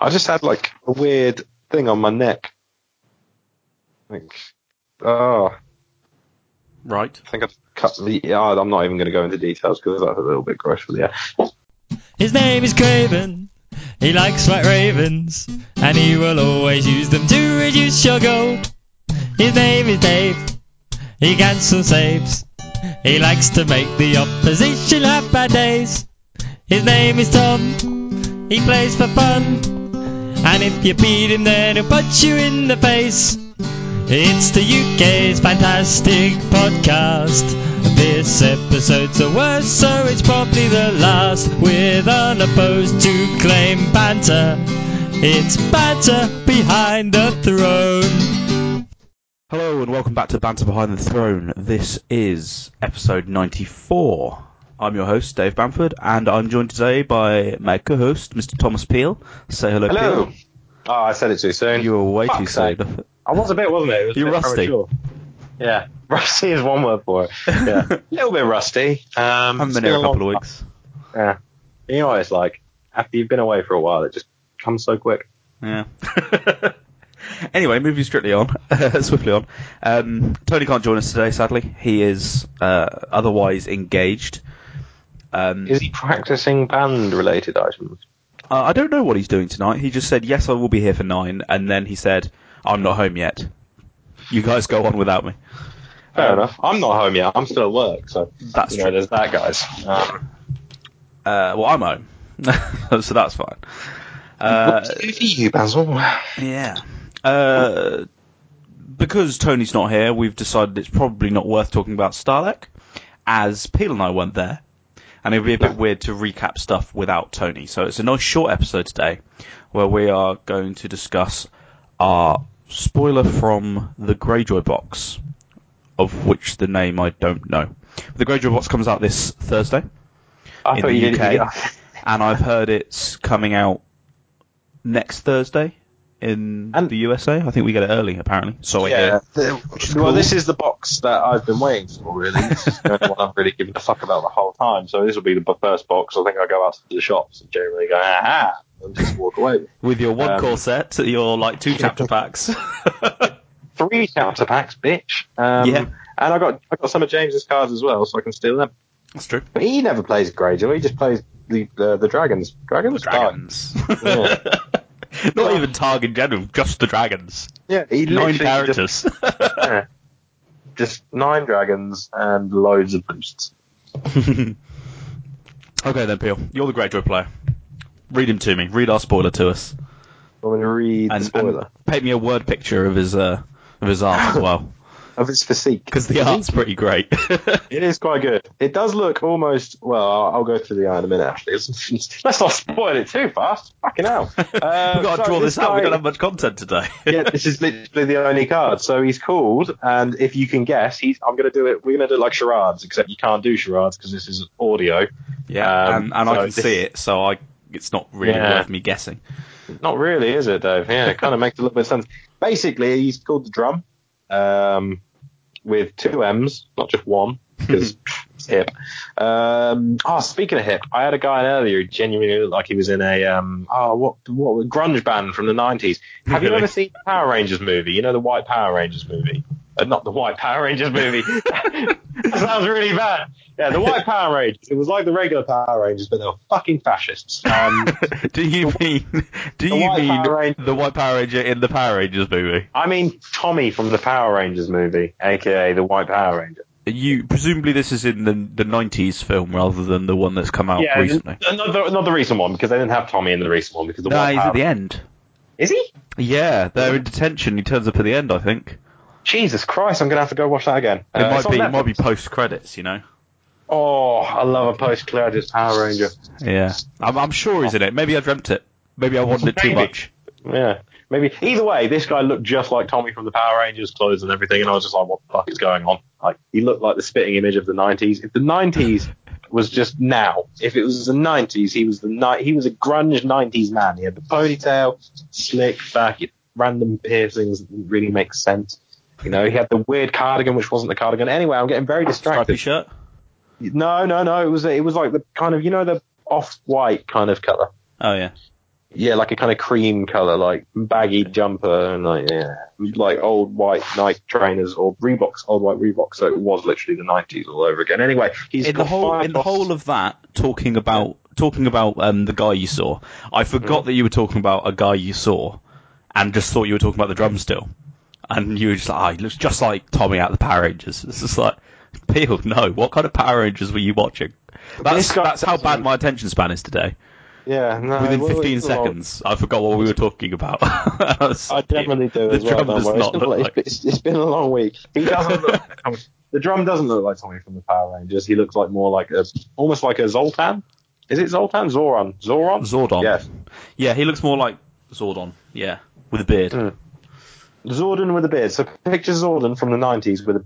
I just had like a weird thing on my neck. Like, oh, Right. I think I've cut the. Yeah, I'm not even going to go into details because that's a little bit gross for the air. His name is Craven. He likes white ravens, and he will always use them to reduce your gold. His name is Dave. He cancels saves. He likes to make the opposition have bad days. His name is Tom. He plays for fun. And if you beat him, then he'll punch you in the face. It's the UK's fantastic podcast. This episode's the worst, so it's probably the last. With unopposed to claim banter. It's banter behind the throne. Hello and welcome back to Banter Behind the Throne. This is episode 94. I'm your host, Dave Bamford, and I'm joined today by my co-host, Mr. Thomas Peel. Say hello, Hello. Peel. Oh, I said it too soon. You were way too sake. soon. I was a bit, wasn't it? it was You're rusty. premature. Yeah, rusty is one word for it. Yeah, a little bit rusty. Um, haven't been here a couple of weeks. Yeah. You know what it's like? After you've been away for a while, it just comes so quick. Yeah. anyway, moving strictly on, swiftly on. Um, Tony can't join us today, sadly. He is uh, otherwise engaged. Um, Is he practicing band related items? Uh, I don't know what he's doing tonight. He just said, yes, I will be here for nine, and then he said, I'm not home yet. You guys go on without me. Fair Um, enough. I'm not home yet. I'm still at work, so That's you know, there's that, guys. Um, Uh, well, I'm home, so that's fine. Uh, what's new for you, Basil? yeah. Uh, because Tony's not here, we've decided it's probably not worth talking about Starlek, as Peel and I weren't there, and it would be a bit weird to recap stuff without Tony. So it's a nice short episode today, where we are going to discuss our spoiler from the Greyjoy box, of which the name I don't know. The Greyjoy box comes out this Thursday I in thought the UK, and I've heard it's coming out next Thursday in And- the USA. I think we get it early, apparently. So Yeah. the- well, cool. this is the box that I've been waiting for, really. This is the only one I've really given a fuck about the whole time. So this will be the first box. I think I go out to the shops and generally go, aha, and just walk away. With your one Um, core set, your like two chapter packs. Three chapter packs, bitch. Um, Yeah. And I got I got some of James's cards as well, so I can steal them. That's true. But he never plays Greyjoy. He just plays the the, the dragons. Dragons. Dragons. Yeah. Not even Targ in general, just the dragons. Yeah. He Nine literally Just, characters. yeah. just nine dragons and loads of boosts. okay then, Peel. You're the great Greyjoy player. Read him to me. Read our spoiler to us. I'm going to read And, the spoiler and paint me a word picture of his uh, of his art as well, of his physique. because the art's pretty great. It is quite good. It does look almost. Well, I'll, I'll go through the eye in a minute. Actually, let's not spoil it too fast. Fucking hell. Uh, We've got to so draw this out. We guy- don't have much content today. yeah, this is literally the only card. So he's called, and if you can guess, he's. I'm going to do it. We're going to do it like charades, except you can't do charades because this is audio. Yeah, Um, and, and so I can this- see it, so I it's not really Yeah. worth me guessing. Not really, is it, Dave? Yeah, it kind of makes a little bit of sense. Basically, he's called the Drumm, um, with two M's, not just one, because it's hip. Um, oh, speaking of hip, I had a guy in earlier who genuinely looked like he was in a um, oh, what what grunge band from the nineties. Have you ever seen the Power Rangers movie? You know the White Power Rangers movie. Uh, not the White Power Rangers movie. that sounds really bad. Yeah, the White Power Rangers. It was like the regular Power Rangers, but they were fucking fascists. Um, do you mean do the you White mean Power Ranger- the White Power Ranger in the Power Rangers movie? I mean Tommy from the Power Rangers movie, aka the White Power Ranger. You presumably this is in the the nineties film rather than the one that's come out yeah, recently. n- not the, not the recent one because they didn't have Tommy in the recent one because the No, White he's Power at the end. is he? Yeah, they're in detention. He turns up at the end, I think. Jesus Christ, I'm gonna have to go watch that again. It Uh, might be it might be post credits, you know. Oh, I love a post credits Power Ranger. Yeah, I'm, I'm sure he's in it. Maybe I dreamt it. Maybe I wanted it too much. Yeah, maybe. Either way, this guy looked just like Tommy from the Power Rangers, clothes and everything, and I was just like, what the fuck is going on? Like, he looked like the spitting image of the 90s. If the 90s was just now, if it was the 90s, he was the ni- he was a grunge 90s man. He had the ponytail, slick back, random piercings that didn't really make sense. You know, he had the weird cardigan, which wasn't the cardigan. Anyway, I'm getting very Stripy distracted. shirt. No, no, no. It was it was like the kind of you know the off-white kind of color. Oh yeah. yeah, like a kind of cream color, like baggy jumper and like yeah, like old white Nike trainers or Reeboks, old white Reeboks. So it was literally the nineties all over again. Anyway, he's in the whole in the whole of that talking about talking about um, the guy you saw. I forgot that you were talking about a guy you saw, and just thought you were talking about the Drumm still. And you were just like, oh, he looks just like Tommy out of the Power Rangers. It's just like, Peel, no. What kind of Power Rangers were you watching? That's that's how bad my attention span is today. yeah, no, Within 15 it's a lot. seconds, I forgot what we were talking about. I definitely do The as Drumm don't does worry. not It's, look been, like- it's, it's been a long week. He doesn't look. the Drumm doesn't look like Tommy from the Power Rangers. He looks like more like a, almost like a Zoltan. Is it Zoltan? Zoran? Zoran? Zordon. Yes. Yeah, he looks more like Zordon. Yeah, with a beard. Mm. Zordon with a beard. So picture Zordon from the 90s with a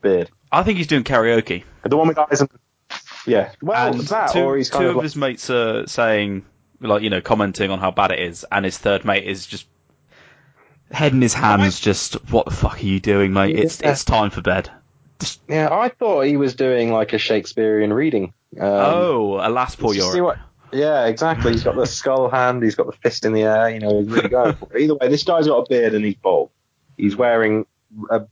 beard. I think he's doing karaoke. The one with eyes and. Yeah. Well, and that, two, or he's kind two of. like- his mates are saying, like, you know, commenting on how bad it is, and his third mate is just head in his hands, just, what the fuck are you doing, mate? It's it's time for bed. yeah, I thought he was doing like a Shakespearean reading. Um, oh, alas, poor Yorick. what- Yeah, exactly. He's got the skull hand. He's got the fist in the air. You know, he's really going for it. Either way, this guy's got a beard and he's bald. He's wearing a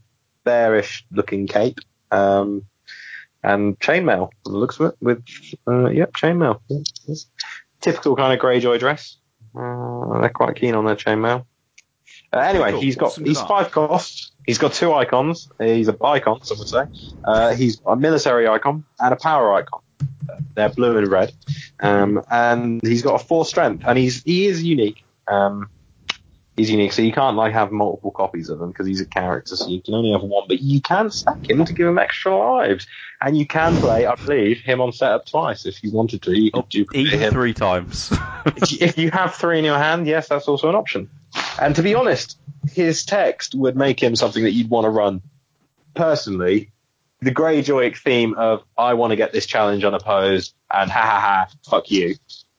bearish-looking cape um, and chainmail. Looks of it with uh, yep, chainmail. Typical kind of Greyjoy dress. Uh, they're quite keen on their chainmail. Uh, anyway, Cool. he's got Some he's five costs. He's got two icons. He's a bicon, some would say. Uh, he's a military icon and a power icon. They're blue and red. Um, and he's got a four strength, and he's he is unique. Um, he's unique, so you can't like have multiple copies of him because he's a character, so you can only have one. But you can stack him to give him extra lives, and you can play, I believe, him on setup twice if you wanted to. You could duplicate Eat him. three times. If you- have three in your hand, yes, that's also an option. And to be honest, his text would make him something that you'd want to run. Personally, the Greyjoy theme of "I want to get this challenge unopposed" and "ha ha ha, fuck you"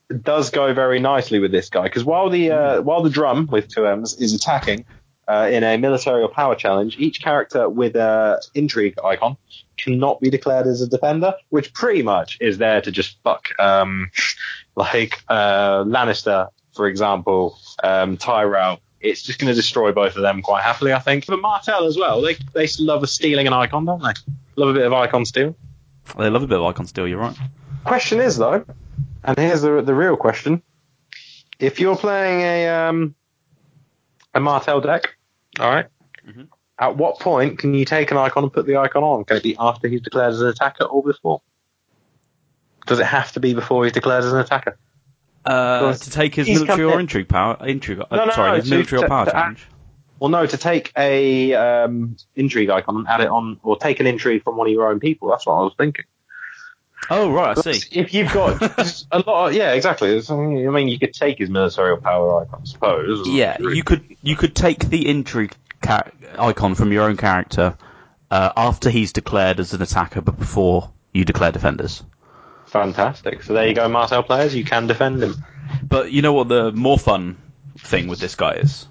It does go very nicely with this guy because while the uh, while the Drumm with two M's is attacking uh, in a military or power challenge, each character with a intrigue icon cannot be declared as a defender, which pretty much is there to just fuck um, like uh, Lannister, for example, um, Tyrell. It's just going to destroy both of them quite happily, I think. But Martell as well. They they love stealing an icon, don't they? Love a bit of icon steal. they love a bit of Icon steal. you're right. Question is though, and here's the the real question: If you're playing a um a Martell deck, all right, Mhm. at what point can you take an icon and put the icon on? Can it be after he's declared as an attacker or before? Does it have to be before he's declared as an attacker? Uh, to take his military or in- intrigue power, intrigue, uh, No, no, sorry, no, his to- military or power to challenge. Well, no, to take a um, intrigue icon and add it on, or take an intrigue from one of your own people. That's what I was thinking. Oh, right, I see. If you've got a lot, of, yeah, exactly. I mean, you could take his military power icon, I suppose. Yeah, you could you could take the intrigue ca- icon from your own character uh, after he's declared as an attacker, but before you declare defenders. Fantastic. So there you go, Martell players. You can defend him. But you know what the more fun thing with this guy is?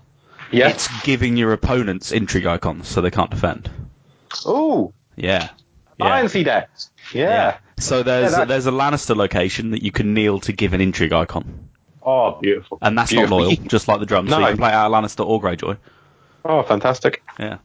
Yeah. It's giving your opponents intrigue icons so they can't defend. Oh. Yeah. Fancy decks. Yeah. So there's Yeah, there's a Lannister location that you can kneel to give an intrigue icon, Oh, beautiful. and that's Beautiful. not loyal, just like the Drumms. So No. you can play out Lannister or Greyjoy. Oh, fantastic. Yeah.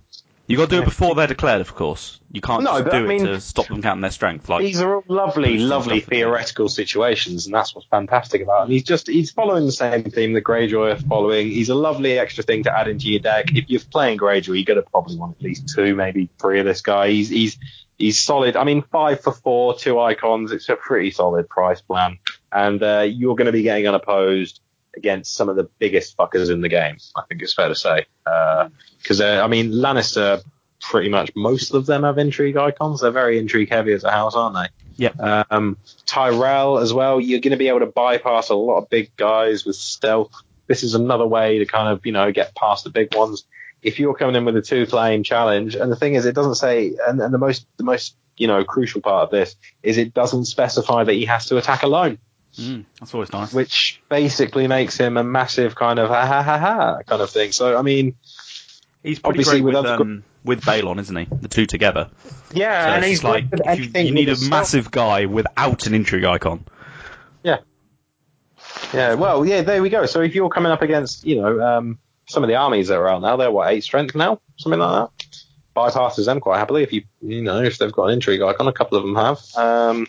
You got to do it before they're declared, of course. You can't No, just do I it to stop them counting their strength. Like These are all lovely, lovely theoretical situations, and that's what's fantastic about him. He's just he's following the same theme that Greyjoy are following. He's a lovely extra thing to add into your deck. If you're playing Greyjoy, you're gonna probably want at least two, maybe three of this guy. He's he's he's solid. I mean, five for four, two icons. It's a pretty solid price plan, and uh, you're going to be getting unopposed against some of the biggest fuckers in the game. I think it's fair to say. Because uh, I mean, Lannister. Pretty much most of them have intrigue icons. They're very intrigue heavy as a house, aren't they? Yeah. Um, Tyrell as well. You're going to be able to bypass a lot of big guys with stealth. This is another way to kind of, you know, get past the big ones. If you're coming in with a two claim challenge, and the thing is, it doesn't say, and, and the most, the most, you know, crucial part of this is it doesn't specify that he has to attack alone, Mm, that's always nice. which basically makes him a massive kind of ha ha ha ha kind of thing. So, I mean, He's pretty obviously with with um, with Balon, isn't he? The two together. yeah, So and he's like good at if you, you need a stealth. massive guy without an intrigue icon. Yeah. Yeah, well, yeah, there we go. So if you're coming up against, you know, um, some of the armies that are out now, they're what eight strength now, something like that. Bypasses them quite happily if you, you know, if they've got an intrigue icon. A couple of them have. Um,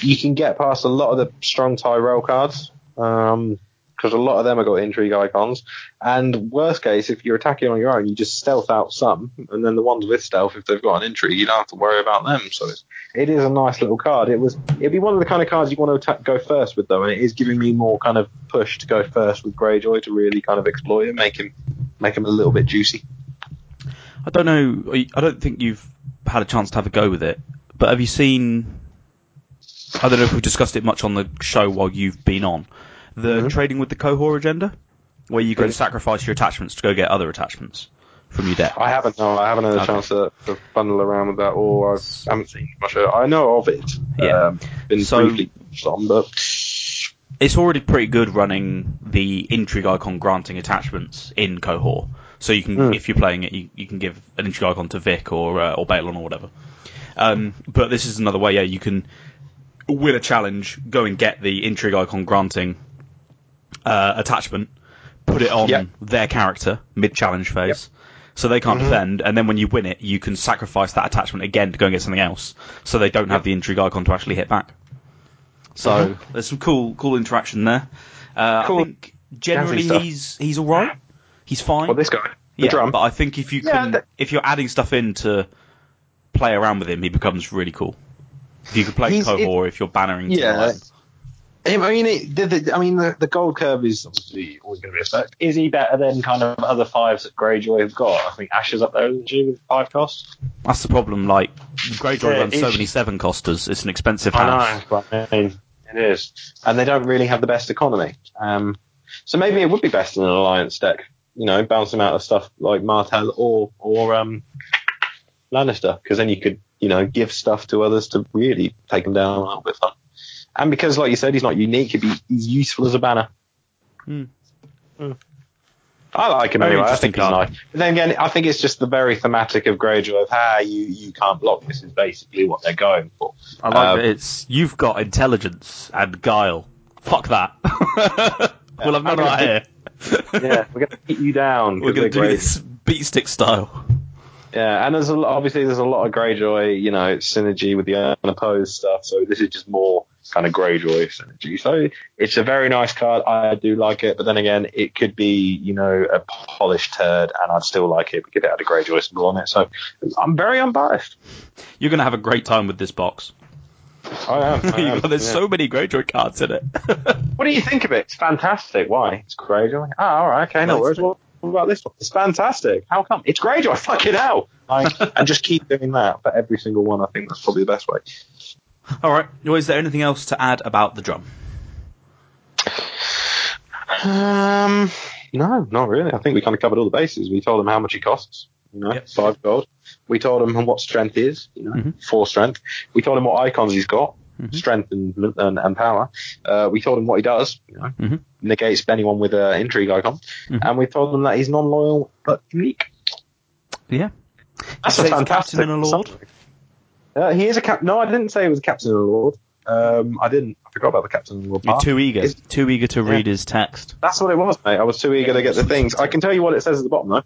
you can get past a lot of the strong Tyrell cards. Um, because a lot of them have got intrigue icons. And worst case, if you're attacking on your own, you just stealth out some, and then the ones with stealth, if they've got an intrigue, you don't have to worry about them. So it's, it is a nice little card. It was it'd be one of the kind of cards you want to attack, go first with though, and it is giving me more kind of push to go first with Greyjoy to really kind of exploit him, make him make him a little bit juicy. I don't know. I don't think you've had a chance to have a go with it, but have you seen? I don't know if we've discussed it much on the show while you've been on. The Mhm. trading with the cohort agenda, where you can Really? sacrifice your attachments to go get other attachments from your deck. I haven't no, I haven't had a Okay. chance to, to bundle around with that, or I haven't seen much. Of it. I know of it. Yeah. Um, been So- briefly on, but it's already pretty good running the intrigue icon granting attachments in cohort. So you can, Hmm. if you're playing it, you, you can give an intrigue icon to Vic or uh, or Balon or whatever. Um, but this is another way. Yeah, you can win a challenge, go and get the intrigue icon granting uh, attachment, put it on Yep. their character mid challenge phase. So they can't defend, and then when you win it, you can sacrifice that attachment again to go and get something else. So they don't have the intrigue icon to actually hit back. So there's some cool, cool interaction there. Uh, Cool I think generally he's he's all right. He's fine. well, this guy, the yeah, Drumm. but I think if you Yeah, can, that- if you're adding stuff in to play around with him, he becomes really cool. If you could play He's- cohort, if you're bannering, Yeah. I mean, it, the, the, I mean, the, the gold curve is obviously always going to be a spec. Is he better than kind of other fives that Greyjoy have got? I think Ash is up there, isn't she, with five costs? that's the problem. Like Greyjoy Yeah, runs so many seven costers. It's an expensive I house. know, but I mean, it is, and they don't really have the best economy. Um, so maybe it would be best in an alliance deck. You know, bounce them out of stuff like Martell or or um, Lannister, because then you could you know give stuff to others to really take them down a little bit fun. And because, like you said, he's not unique, he'd be he's useful as a banner. Hmm. Hmm. I like him Very anyway. I interesting think he's nice. But then again, I think it's just the very thematic of Greyjoy of how you, you can't block. This is basically what they're going for. I like Um, that it's you've got intelligence and guile. Fuck that. we'll have none of I'm gonna that here. yeah, we're gonna beat you down. We're 'cause going to do Greyjoy. this beat stick style. Yeah, and there's a, lot- obviously there's a lot of Greyjoy, you know, synergy with the unopposed stuff. So this is just more kind of Greyjoy synergy. So it's a very nice card. I do like it, but then again, it could be, you know, a polished turd, and I'd still like it because it had a Greyjoy symbol on it. So I'm very unbiased. You're going to have a great time with this box. I am. I am, There's yeah. so many Greyjoy cards in it. What do you think of it? It's fantastic. Why? It's Greyjoy. Ah, all right, okay, no worries. What, what about this one? It's fantastic. How come? It's Greyjoy. Fucking hell! Like, and just keep doing that for every single one. I think that's probably the best way. All right. Well, is there anything else to add about the Drumm? Um, no, not really. I think we kind of covered all the bases. We told him how much he costs. You know, Yep. five gold. We told him what strength is. You know, Mhm. four strength. We told him what icons he's got. Mhm. Strength and, and and power. Uh, we told him what he does. You know, Mhm. negates anyone with an intrigue icon. Mhm. And we told him that he's non-loyal but unique. Yeah. That's a he's a fantastic captain and a lord? Uh, he is a cap. No, I didn't say he was a captain of the lord. Um, I didn't. I forgot about the captain of the lord You're too eager. Is- Too eager to Yeah. read his text. That's what it was, mate. I was too eager to get the things. I can tell you what it says at the bottom though.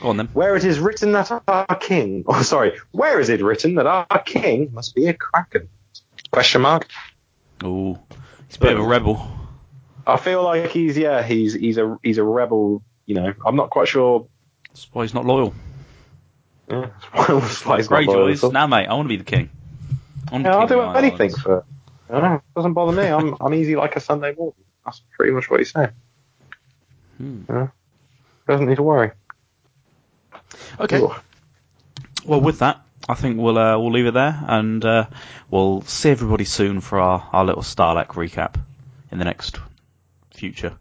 Go on then. Where it is written that our king, oh sorry, where is it written that our king must be a kraken? Question mark. Ooh. He's a bit of a rebel. I feel like he's yeah, he's he's a he's a rebel. You know, I'm not quite sure. That's why he's not loyal. Yeah, that's why he's not loyal Greyjoys. at. Nah, mate. I want to be the king. I Yeah, I'll do anything islands. for. I don't know, it doesn't bother me. I'm I'm easy like a Sunday morning. That's pretty much what he's saying. Hmm. Yeah. Doesn't need to worry. Okay. Ooh. Well, with that, I think we'll uh, we'll leave it there, and uh, we'll see everybody soon for our, our little Starlack recap in the next future.